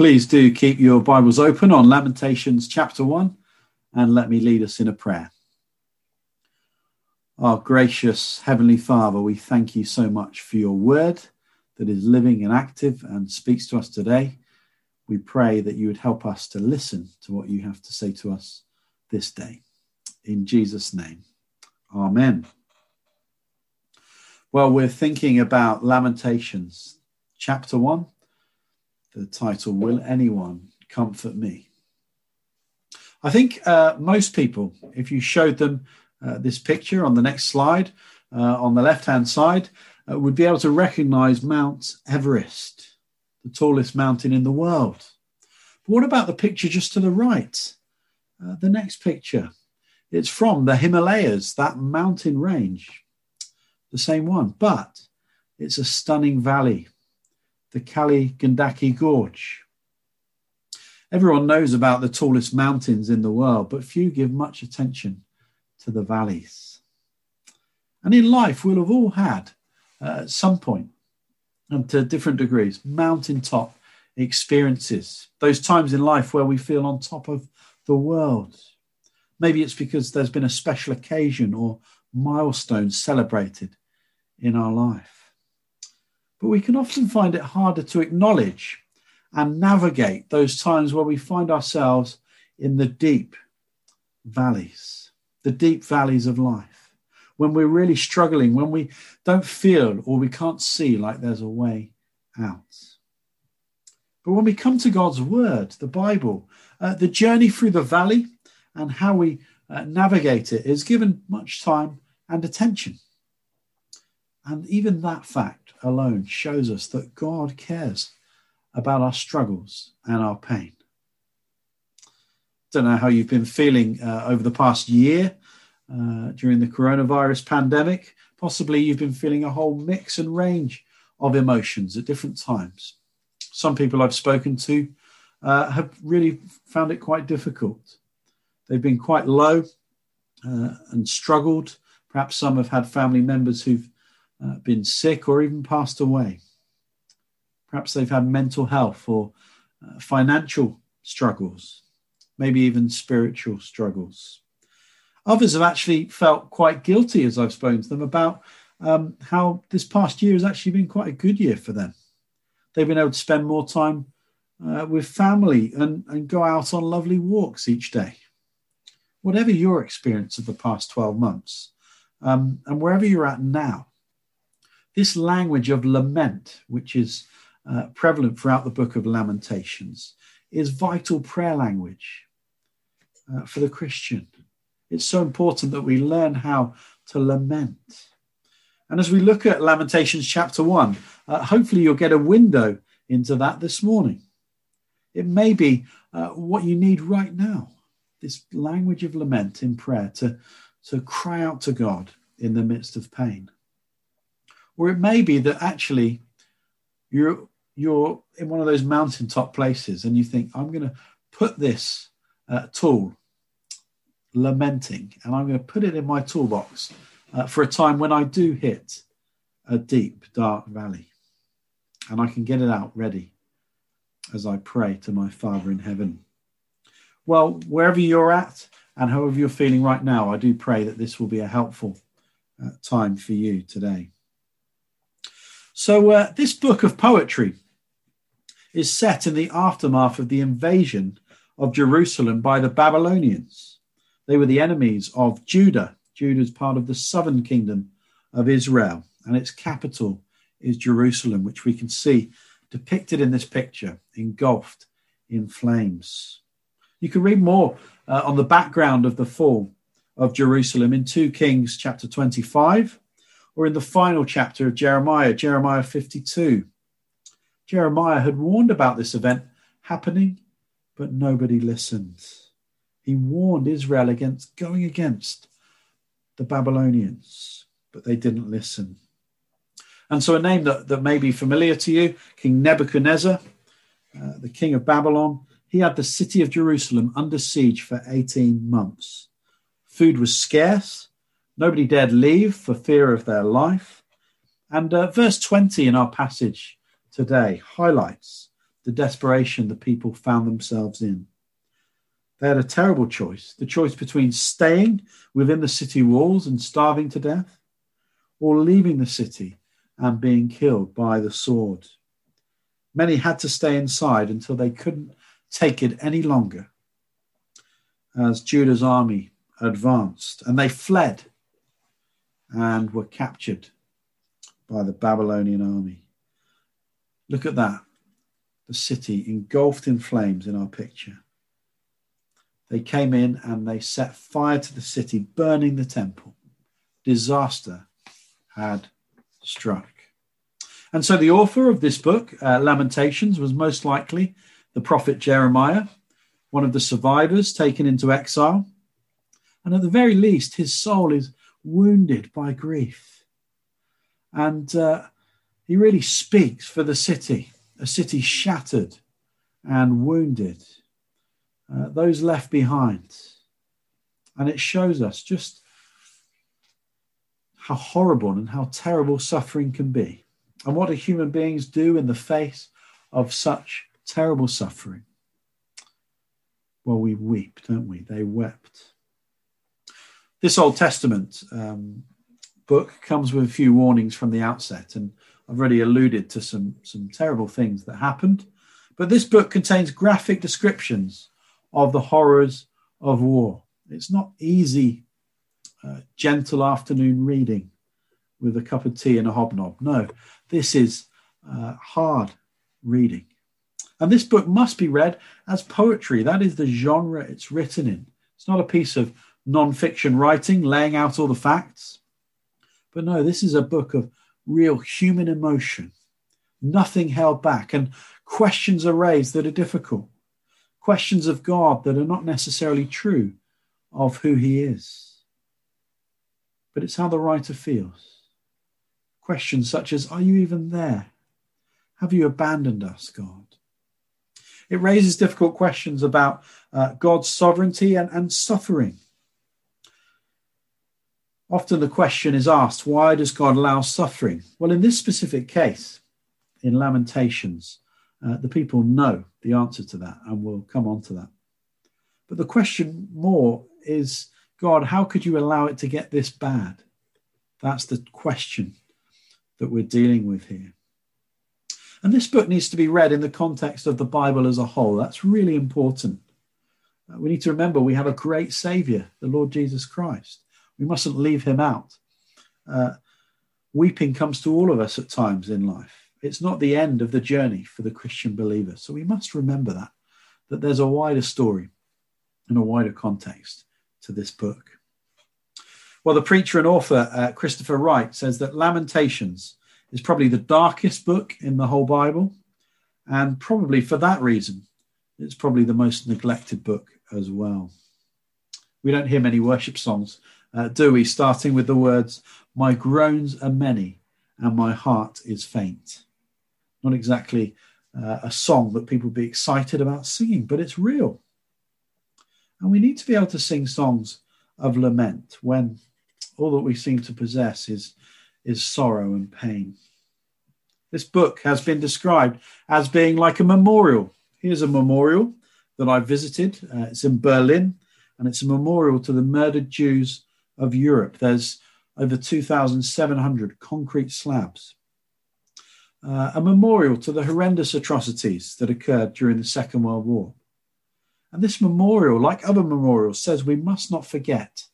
Please do keep your Bibles open on Lamentations chapter 1 and let me lead us in a prayer. Our gracious Heavenly Father, we thank you so much for your word that is living and active and speaks to us today. We pray that you would help us to listen to what you have to say to us this day. In Jesus' name, Amen. Well, we're thinking about Lamentations chapter 1 the title, Will Anyone Comfort Me? I think uh, most people, if you showed them uh, this picture on the next slide, uh, on the left hand side, uh, would be able to recognize Mount Everest, the tallest mountain in the world. But what about the picture just to the right? Uh, the next picture. It's from the Himalayas, that mountain range, the same one, but it's a stunning valley the Kali Gandaki Gorge. Everyone knows about the tallest mountains in the world, but few give much attention to the valleys. And in life, we'll have all had, uh, at some point, and to different degrees, mountaintop experiences, those times in life where we feel on top of the world. Maybe it's because there's been a special occasion or milestone celebrated in our life but we can often find it harder to acknowledge and navigate those times where we find ourselves in the deep valleys, the deep valleys of life, when we're really struggling, when we don't feel or we can't see like there's a way out. But when we come to God's word, the Bible, uh, the journey through the valley and how we uh, navigate it is given much time and attention. And even that fact alone shows us that God cares about our struggles and our pain. Don't know how you've been feeling uh, over the past year uh, during the coronavirus pandemic. Possibly you've been feeling a whole mix and range of emotions at different times. Some people I've spoken to uh, have really found it quite difficult. They've been quite low uh, and struggled. Perhaps some have had family members who've uh, been sick or even passed away. Perhaps they've had mental health or uh, financial struggles, maybe even spiritual struggles. Others have actually felt quite guilty as I've spoken to them about um, how this past year has actually been quite a good year for them. They've been able to spend more time uh, with family and, and go out on lovely walks each day. Whatever your experience of the past 12 months, um, and wherever you're at now, this language of lament, which is uh, prevalent throughout the book of Lamentations, is vital prayer language uh, for the Christian. It's so important that we learn how to lament. And as we look at Lamentations chapter 1, uh, hopefully you'll get a window into that this morning. It may be uh, what you need right now this language of lament in prayer to, to cry out to God in the midst of pain. Or it may be that actually you're you're in one of those mountaintop places and you think, I'm going to put this uh, tool, lamenting, and I'm going to put it in my toolbox uh, for a time when I do hit a deep, dark valley. And I can get it out ready as I pray to my Father in heaven. Well, wherever you're at and however you're feeling right now, I do pray that this will be a helpful uh, time for you today. So, uh, this book of poetry is set in the aftermath of the invasion of Jerusalem by the Babylonians. They were the enemies of Judah. Judah is part of the southern kingdom of Israel, and its capital is Jerusalem, which we can see depicted in this picture, engulfed in flames. You can read more uh, on the background of the fall of Jerusalem in 2 Kings chapter 25 or in the final chapter of Jeremiah, Jeremiah 52. Jeremiah had warned about this event happening, but nobody listened. He warned Israel against going against the Babylonians, but they didn't listen. And so, a name that, that may be familiar to you, King Nebuchadnezzar, uh, the king of Babylon, he had the city of Jerusalem under siege for 18 months. Food was scarce, Nobody dared leave for fear of their life. And uh, verse 20 in our passage today highlights the desperation the people found themselves in. They had a terrible choice the choice between staying within the city walls and starving to death, or leaving the city and being killed by the sword. Many had to stay inside until they couldn't take it any longer as Judah's army advanced, and they fled and were captured by the Babylonian army. Look at that the city engulfed in flames in our picture. They came in and they set fire to the city, burning the temple. Disaster had struck. And so the author of this book, uh, Lamentations, was most likely the prophet Jeremiah, one of the survivors taken into exile. And at the very least, his soul is wounded by grief. And uh, he really speaks for the city, a city shattered and wounded, uh, those left behind. And it shows us just how horrible and how terrible suffering can be, and what do human beings do in the face of such terrible suffering. Well, we weep, don't we? They wept. This Old Testament um, book comes with a few warnings from the outset, and I've already alluded to some, some terrible things that happened. But this book contains graphic descriptions of the horrors of war. It's not easy, uh, gentle afternoon reading with a cup of tea and a hobnob. No, this is uh, hard reading. And this book must be read as poetry. That is the genre it's written in. It's not a piece of non fiction writing laying out all the facts. But no, this is a book of real human emotion, nothing held back, and questions are raised that are difficult, questions of God that are not necessarily true of who He is. But it's how the writer feels. Questions such as Are you even there? Have you abandoned us, God? It raises difficult questions about uh, God's sovereignty and, and suffering. Often the question is asked, why does God allow suffering? Well, in this specific case, in Lamentations, uh, the people know the answer to that, and we'll come on to that. But the question more is God, how could you allow it to get this bad? That's the question that we're dealing with here. And this book needs to be read in the context of the Bible as a whole. That's really important. Uh, we need to remember we have a great Savior, the Lord Jesus Christ. We mustn't leave him out. Uh, weeping comes to all of us at times in life. It's not the end of the journey for the Christian believer. So we must remember that, that there's a wider story and a wider context to this book. Well, the preacher and author uh, Christopher Wright says that Lamentations is probably the darkest book in the whole Bible. And probably for that reason, it's probably the most neglected book as well. We don't hear many worship songs uh, do we? Starting with the words, My groans are many and my heart is faint. Not exactly uh, a song that people be excited about singing, but it's real. And we need to be able to sing songs of lament when all that we seem to possess is, is sorrow and pain. This book has been described as being like a memorial. Here's a memorial that I visited. Uh, it's in Berlin, and it's a memorial to the murdered Jews of Europe. There's over 2,700 concrete slabs. Uh, a memorial to the horrendous atrocities that occurred during the Second World War. And this memorial, like other memorials, says we must not forget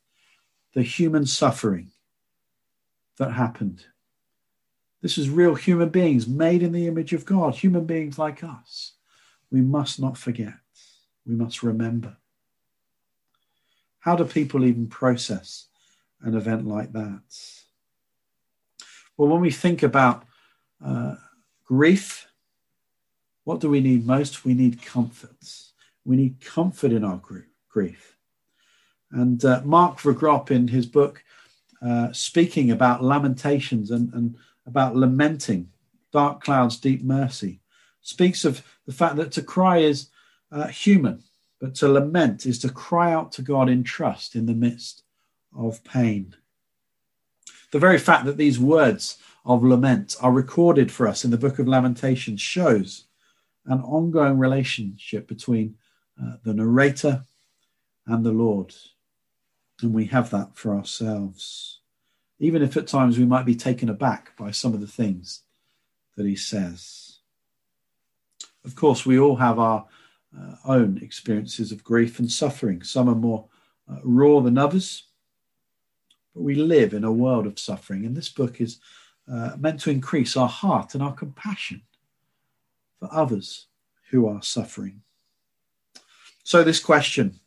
the human suffering that happened. This is real human beings made in the image of God, human beings like us. We must not forget. We must remember. How do people even process an event like that? Well, when we think about uh, grief, what do we need most? We need comfort. We need comfort in our grief. And uh, Mark Vroegop, in his book, uh, speaking about lamentations and, and about lamenting, dark clouds, deep mercy, speaks of the fact that to cry is uh, human, but to lament is to cry out to God in trust in the midst of pain. The very fact that these words of lament are recorded for us in the book of Lamentations shows an ongoing relationship between uh, the narrator and the Lord. And we have that for ourselves, even if at times we might be taken aback by some of the things that he says. Of course, we all have our uh, own experiences of grief and suffering. Some are more uh, raw than others, but we live in a world of suffering, and this book is uh, meant to increase our heart and our compassion for others who are suffering. So, this question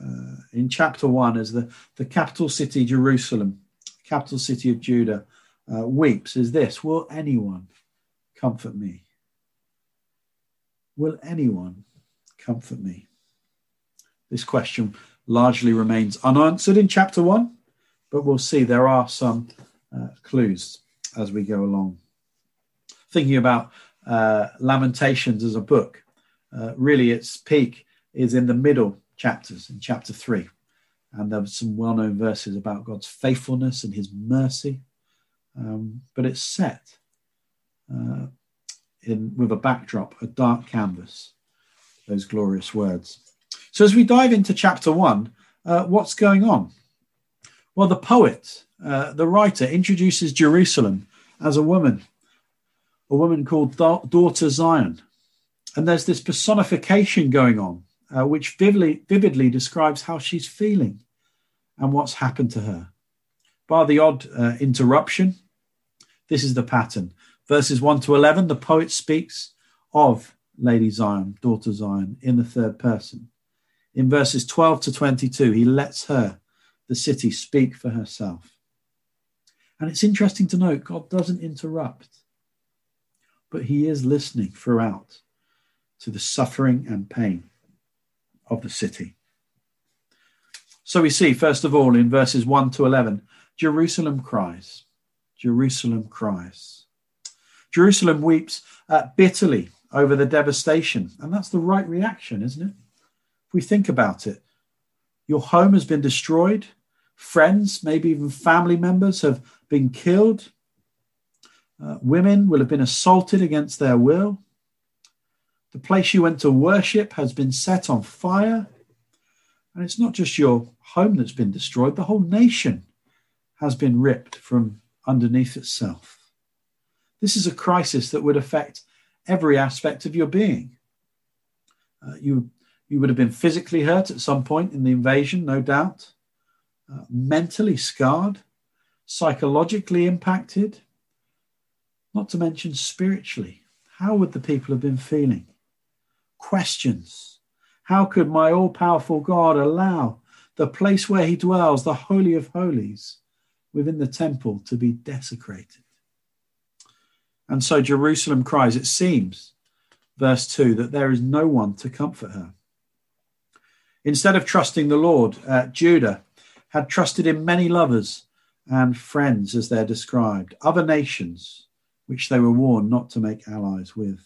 uh, in chapter one is the, the capital city, Jerusalem, capital city of Judah, uh, weeps is this Will anyone comfort me? Will anyone comfort me? This question largely remains unanswered in chapter one, but we'll see there are some uh, clues as we go along. Thinking about uh, Lamentations as a book, uh, really its peak is in the middle chapters, in chapter three. And there were some well known verses about God's faithfulness and his mercy. Um, but it's set uh, in, with a backdrop, a dark canvas, those glorious words. So as we dive into chapter one, uh, what's going on? Well, the poet, uh, the writer, introduces Jerusalem as a woman, a woman called da- Daughter Zion. And there's this personification going on, uh, which vividly, vividly describes how she's feeling and what's happened to her. Bar the odd uh, interruption, this is the pattern. Verses 1 to 11, the poet speaks of Lady Zion, daughter Zion, in the third person. In verses 12 to 22, he lets her, the city, speak for herself. And it's interesting to note God doesn't interrupt, but he is listening throughout to the suffering and pain of the city. So we see, first of all, in verses 1 to 11, Jerusalem cries. Jerusalem cries. Jerusalem weeps uh, bitterly over the devastation. And that's the right reaction, isn't it? If we think about it, your home has been destroyed, friends, maybe even family members have been killed, uh, women will have been assaulted against their will. The place you went to worship has been set on fire. And it's not just your home that's been destroyed, the whole nation has been ripped from underneath itself. This is a crisis that would affect every aspect of your being. Uh, you, you would have been physically hurt at some point in the invasion, no doubt, mentally scarred, psychologically impacted, not to mention spiritually. How would the people have been feeling? Questions. How could my all powerful God allow the place where he dwells, the Holy of Holies, within the temple to be desecrated? And so Jerusalem cries, it seems, verse 2, that there is no one to comfort her. Instead of trusting the Lord, uh, Judah had trusted in many lovers and friends, as they're described, other nations, which they were warned not to make allies with.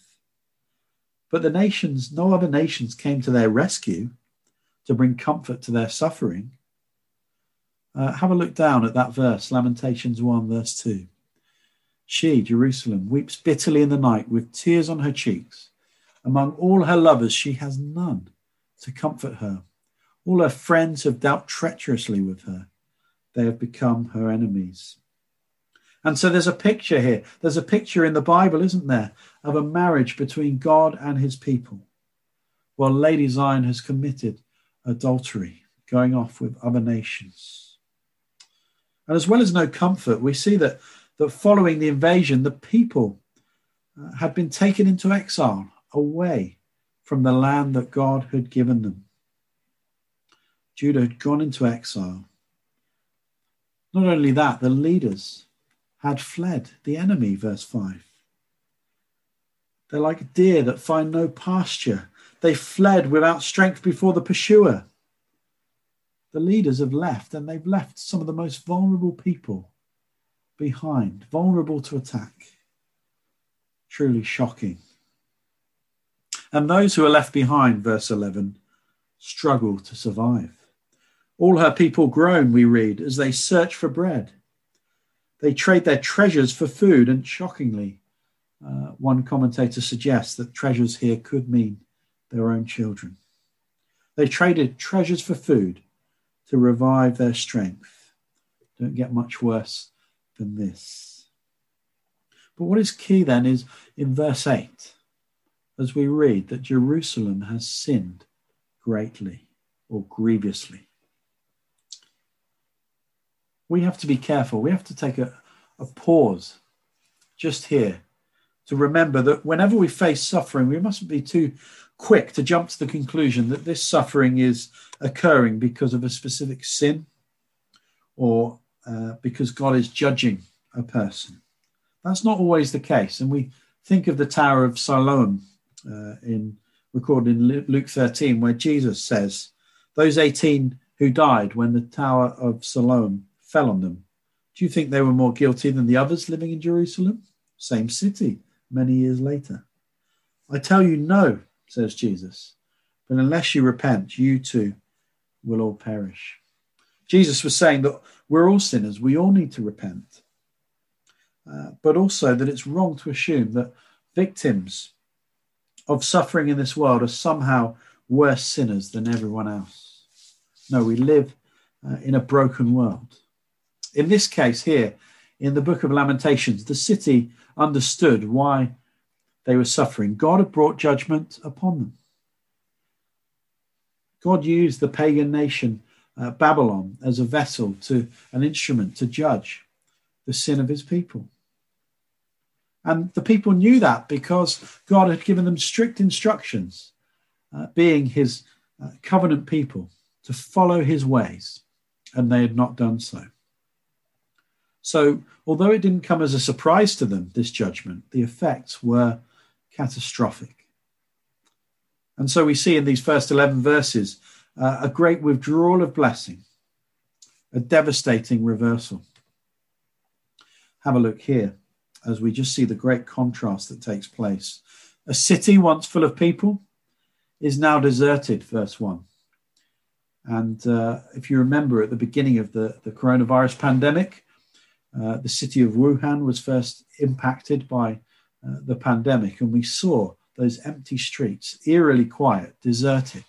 But the nations, no other nations came to their rescue to bring comfort to their suffering. Uh, have a look down at that verse, Lamentations 1, verse 2. She, Jerusalem, weeps bitterly in the night with tears on her cheeks. Among all her lovers, she has none to comfort her. All her friends have dealt treacherously with her. They have become her enemies. And so there's a picture here. There's a picture in the Bible, isn't there, of a marriage between God and his people. While Lady Zion has committed adultery, going off with other nations. And as well as no comfort, we see that that following the invasion, the people uh, had been taken into exile away from the land that God had given them. Judah had gone into exile. Not only that, the leaders had fled the enemy, verse 5. They're like deer that find no pasture. They fled without strength before the pursuer. The leaders have left, and they've left some of the most vulnerable people behind, vulnerable to attack. Truly shocking. And those who are left behind, verse 11, struggle to survive. All her people groan, we read, as they search for bread. They trade their treasures for food, and shockingly, uh, one commentator suggests that treasures here could mean their own children. They traded treasures for food to revive their strength. Don't get much worse than this. But what is key then is in verse 8, as we read that Jerusalem has sinned greatly or grievously. We have to be careful. We have to take a, a pause just here to remember that whenever we face suffering, we mustn't be too quick to jump to the conclusion that this suffering is occurring because of a specific sin or uh, because God is judging a person. That's not always the case. And we think of the Tower of Siloam uh, in recorded in Luke 13, where Jesus says, Those 18 who died when the Tower of Siloam fell on them, do you think they were more guilty than the others living in Jerusalem? Same city, many years later. I tell you, no, says Jesus, but unless you repent, you too will all perish. Jesus was saying that we're all sinners, we all need to repent, uh, but also that it's wrong to assume that victims of suffering in this world are somehow worse sinners than everyone else. No, we live uh, in a broken world. In this case, here in the book of Lamentations, the city understood why they were suffering. God had brought judgment upon them. God used the pagan nation uh, Babylon as a vessel to an instrument to judge the sin of his people. And the people knew that because God had given them strict instructions, uh, being his uh, covenant people, to follow his ways, and they had not done so. So, although it didn't come as a surprise to them, this judgment, the effects were catastrophic. And so we see in these first 11 verses uh, a great withdrawal of blessing, a devastating reversal. Have a look here as we just see the great contrast that takes place. A city once full of people is now deserted, verse 1. And uh, if you remember at the beginning of the, the coronavirus pandemic, uh, the city of Wuhan was first impacted by uh, the pandemic, and we saw those empty streets, eerily quiet, deserted.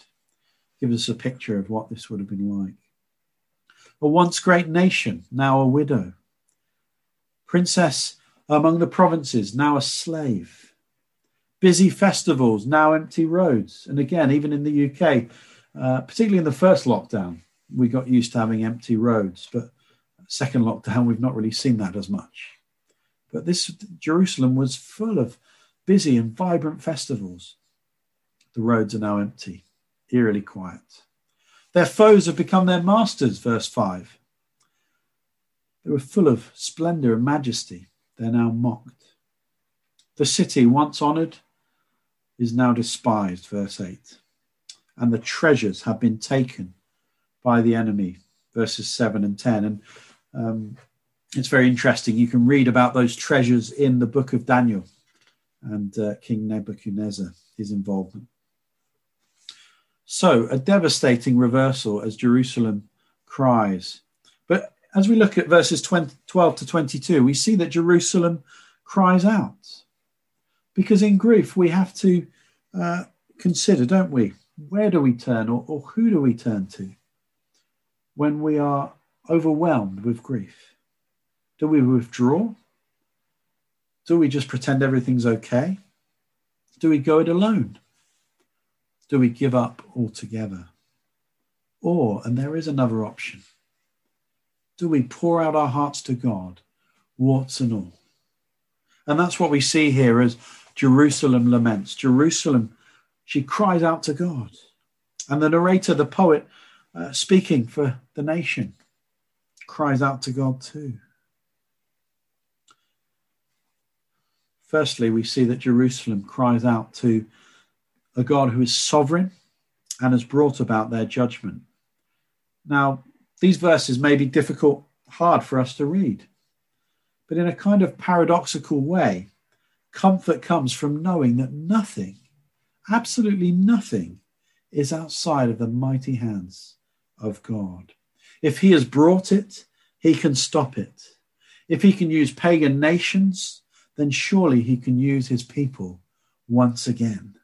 Give us a picture of what this would have been like. A once great nation, now a widow. Princess among the provinces, now a slave. Busy festivals, now empty roads. And again, even in the UK, uh, particularly in the first lockdown, we got used to having empty roads. But second lockdown, we've not really seen that as much. But this Jerusalem was full of busy and vibrant festivals. The roads are now empty, eerily quiet. Their foes have become their masters, verse 5. They were full of splendor and majesty they're now mocked. The city, once honored, is now despised, verse 8. And the treasures have been taken by the enemy, verses 7 and 10. And um, it's very interesting. You can read about those treasures in the book of Daniel and uh, King Nebuchadnezzar, his involvement. So, a devastating reversal as Jerusalem cries. But as we look at verses 20, 12 to 22, we see that Jerusalem cries out. Because in grief, we have to uh, consider, don't we? Where do we turn or, or who do we turn to when we are overwhelmed with grief? Do we withdraw? Do we just pretend everything's okay? Do we go it alone? Do we give up altogether? Or, and there is another option, do we pour out our hearts to God, warts and all? And that's what we see here as Jerusalem laments. Jerusalem, she cries out to God. And the narrator, the poet, uh, speaking for the nation, cries out to God too. Firstly, we see that Jerusalem cries out to a God who is sovereign and has brought about their judgment. Now, these verses may be difficult, hard for us to read, but in a kind of paradoxical way, comfort comes from knowing that nothing, absolutely nothing, is outside of the mighty hands of God. If He has brought it, He can stop it. If He can use pagan nations then surely he can use his people once again.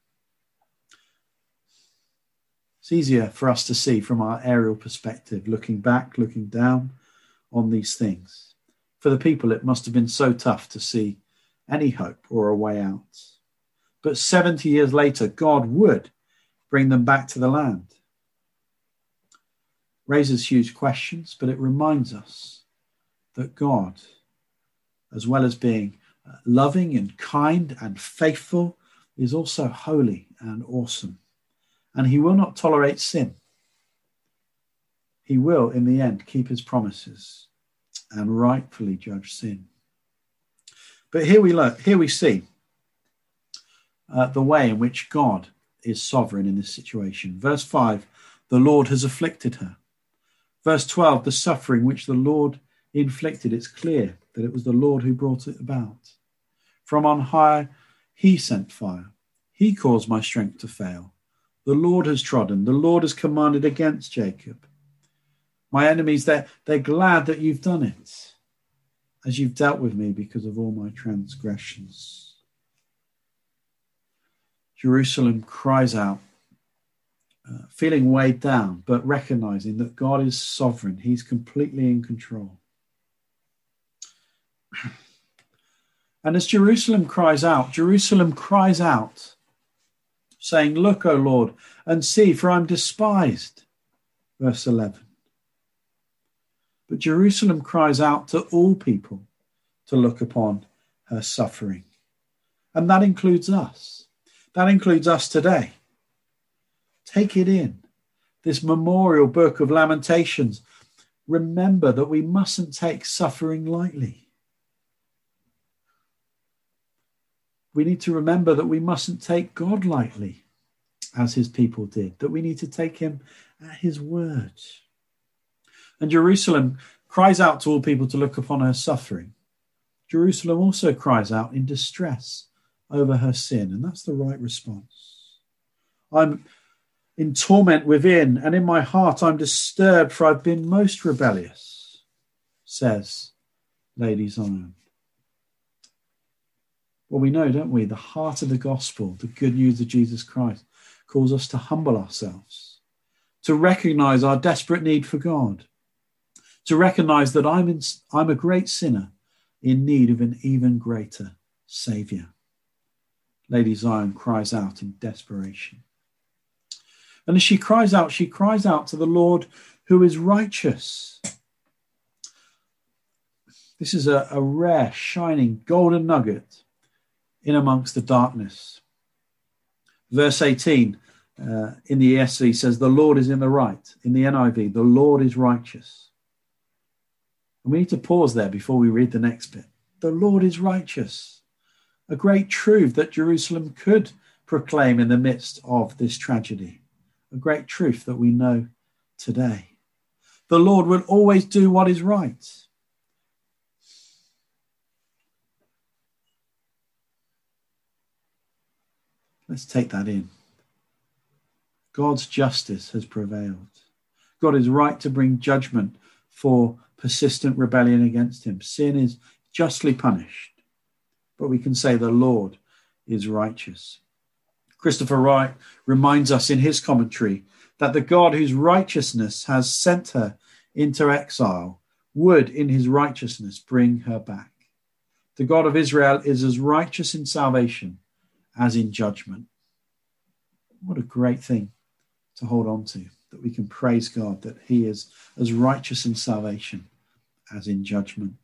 It's easier for us to see from our aerial perspective, looking back, looking down on these things. For the people, it must have been so tough to see any hope or a way out. But 70 years later, God would bring them back to the land. Raises huge questions, but it reminds us that God, as well as being loving and kind and faithful, is also holy and awesome and he will not tolerate sin. He will, in the end, keep his promises and rightfully judge sin. But here we look, here we see uh, the way in which God is sovereign in this situation. Verse 5 the Lord has afflicted her. Verse 12 the suffering which the Lord inflicted, it's clear that it was the Lord who brought it about. From on high, he sent fire. He caused my strength to fail. The Lord has trodden, the Lord has commanded against Jacob. My enemies, they're, they're glad that you've done it, as you've dealt with me because of all my transgressions. Jerusalem cries out, uh, feeling weighed down, but recognizing that God is sovereign. He's completely in control. And as Jerusalem cries out, Jerusalem cries out saying, Look, O Lord, and see, for I'm despised. Verse 11. But Jerusalem cries out to all people to look upon her suffering. And that includes us. That includes us today. Take it in. This memorial book of Lamentations. Remember that we mustn't take suffering lightly. we need to remember that we mustn't take God lightly, as his people did, that we need to take him at his word. And Jerusalem cries out to all people to look upon her suffering. Jerusalem also cries out in distress over her sin, and that's the right response. I'm in torment within, and in my heart I'm disturbed, for I've been most rebellious, says Lady Zion. Well, we know, don't we? The heart of the gospel, the good news of Jesus Christ, calls us to humble ourselves, to recognize our desperate need for God, to recognize that I'm, in, I'm a great sinner in need of an even greater Savior. Lady Zion cries out in desperation. And as she cries out, she cries out to the Lord who is righteous. This is a, a rare, shining, golden nugget in amongst the darkness. Verse 18 uh, in the ESV says, The Lord is in the right. In the NIV, the Lord is righteous. And we need to pause there before we read the next bit. The Lord is righteous. A great truth that Jerusalem could proclaim in the midst of this tragedy. A great truth that we know today. The Lord will always do what is right. Let's take that in. God's justice has prevailed. God is right to bring judgment for persistent rebellion against him. Sin is justly punished, but we can say the Lord is righteous. Christopher Wright reminds us in his commentary that the God whose righteousness has sent her into exile would, in his righteousness, bring her back. The God of Israel is as righteous in salvation as in judgment. What a great thing to hold on to, that we can praise God that He is as righteous in salvation as in judgment.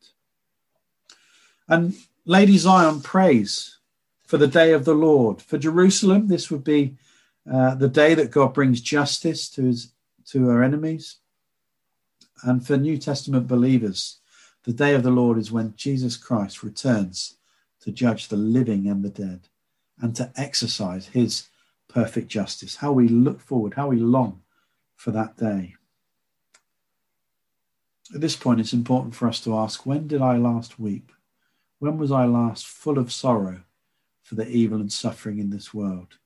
And Lady Zion prays for the day of the Lord. For Jerusalem, this would be uh, the day that God brings justice to his to her enemies. And for New Testament believers, the day of the Lord is when Jesus Christ returns to judge the living and the dead and to exercise his perfect justice. How we look forward, how we long for that day. At this point, it's important for us to ask when did I last weep? When was I last full of sorrow for the evil and suffering in this world?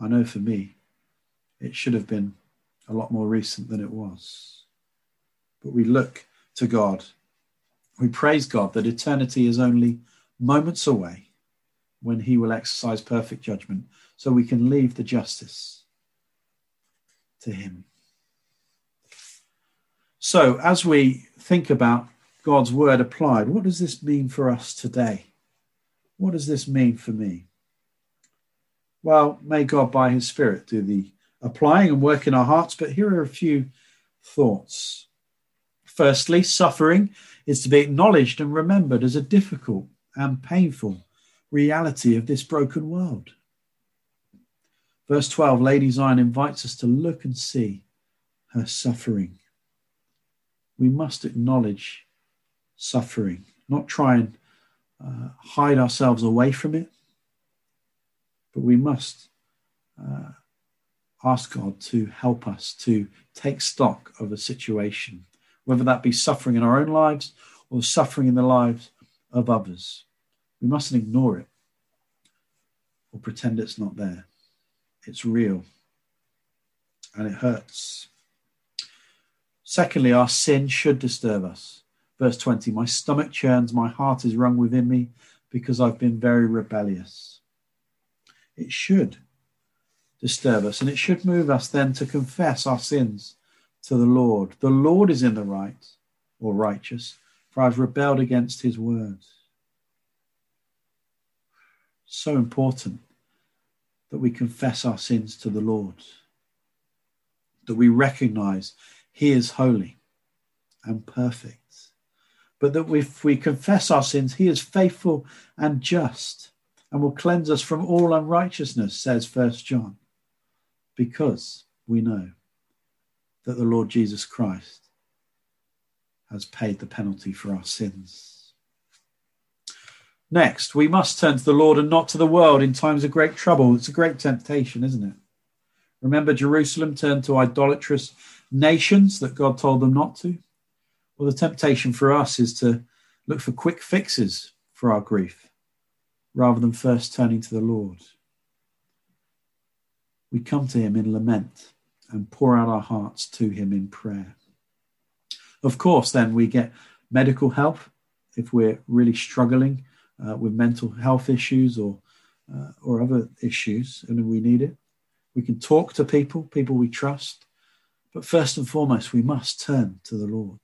I know for me, it should have been a lot more recent than it was. But we look to God. We praise God that eternity is only moments away when he will exercise perfect judgment so we can leave the justice to him. So, as we think about God's word applied, what does this mean for us today? What does this mean for me? Well, may God, by his Spirit, do the applying and work in our hearts. But here are a few thoughts. Firstly, suffering is to be acknowledged and remembered as a difficult and painful reality of this broken world. Verse 12, Lady Zion invites us to look and see her suffering. We must acknowledge suffering, not try and uh, hide ourselves away from it, but we must uh, ask God to help us to take stock of a situation, whether that be suffering in our own lives or suffering in the lives of others. We mustn't ignore it or pretend it's not there. It's real and it hurts. Secondly, our sin should disturb us. Verse 20 My stomach churns, my heart is wrung within me because I've been very rebellious. It should disturb us and it should move us then to confess our sins to the Lord. The Lord is in the right or righteous, for I've rebelled against his words. So important that we confess our sins to the Lord, that we recognize he is holy and perfect, but that if we confess our sins, he is faithful and just and will cleanse us from all unrighteousness, says First John, because we know that the Lord Jesus Christ has paid the penalty for our sins. Next, we must turn to the Lord and not to the world in times of great trouble. It's a great temptation, isn't it? Remember, Jerusalem turned to idolatrous nations that God told them not to? Well, the temptation for us is to look for quick fixes for our grief rather than first turning to the Lord. We come to Him in lament and pour out our hearts to Him in prayer. Of course, then we get medical help if we're really struggling uh, with mental health issues or uh, or other issues, and we need it. We can talk to people, people we trust, but first and foremost, we must turn to the Lord.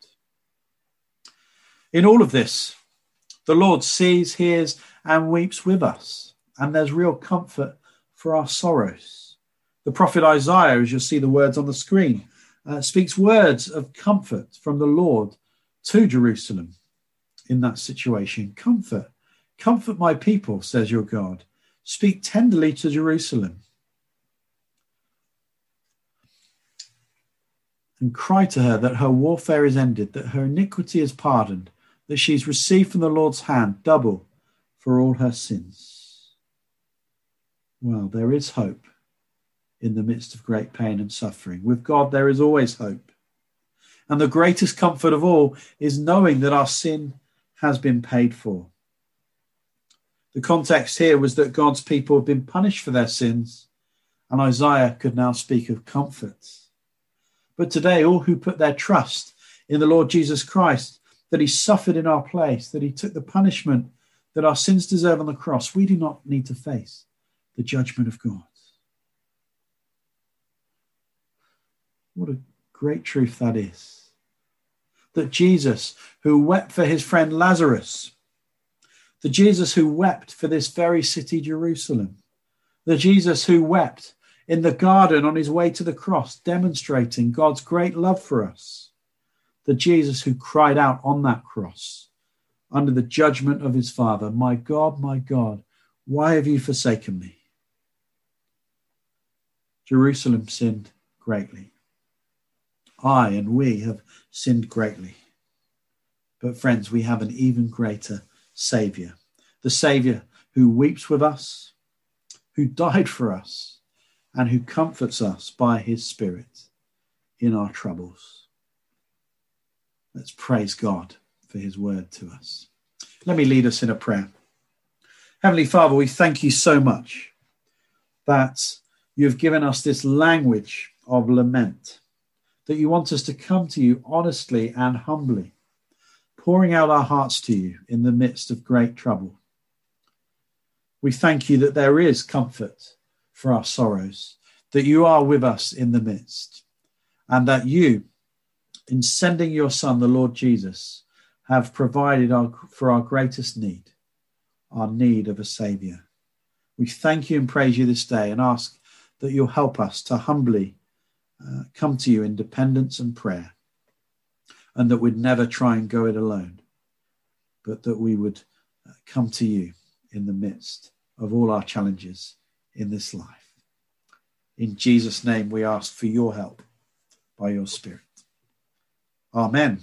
In all of this, the Lord sees, hears, and weeps with us, and there's real comfort for our sorrows. The prophet Isaiah, as you'll see the words on the screen, uh, speaks words of comfort from the Lord to Jerusalem in that situation. Comfort, comfort my people, says your God. Speak tenderly to Jerusalem. And cry to her that her warfare is ended, that her iniquity is pardoned, that she's received from the Lord's hand double for all her sins. Well, there is hope in the midst of great pain and suffering. With God, there is always hope. And the greatest comfort of all is knowing that our sin has been paid for. The context here was that God's people had been punished for their sins, and Isaiah could now speak of comfort. But today, all who put their trust in the Lord Jesus Christ, that he suffered in our place, that he took the punishment that our sins deserve on the cross, we do not need to face the judgment of God. What a great truth that is. That Jesus, who wept for his friend Lazarus, the Jesus who wept for this very city, Jerusalem, the Jesus who wept in the garden on his way to the cross, demonstrating God's great love for us, the Jesus who cried out on that cross under the judgment of his Father, My God, my God, why have you forsaken me? Jerusalem sinned greatly. I and we have sinned greatly. But, friends, we have an even greater Savior, the Savior who weeps with us, who died for us, and who comforts us by his Spirit in our troubles. Let's praise God for his word to us. Let me lead us in a prayer. Heavenly Father, we thank you so much that you have given us this language of lament that you want us to come to you honestly and humbly, pouring out our hearts to you in the midst of great trouble. We thank you that there is comfort for our sorrows, that you are with us in the midst, and that you, in sending your Son, the Lord Jesus, have provided our, for our greatest need, our need of a Saviour. We thank you and praise you this day and ask that you'll help us to humbly uh, come to you in dependence and prayer, and that we'd never try and go it alone, but that we would uh, come to you in the midst of all our challenges in this life. In Jesus' name, we ask for your help by your Spirit. Amen.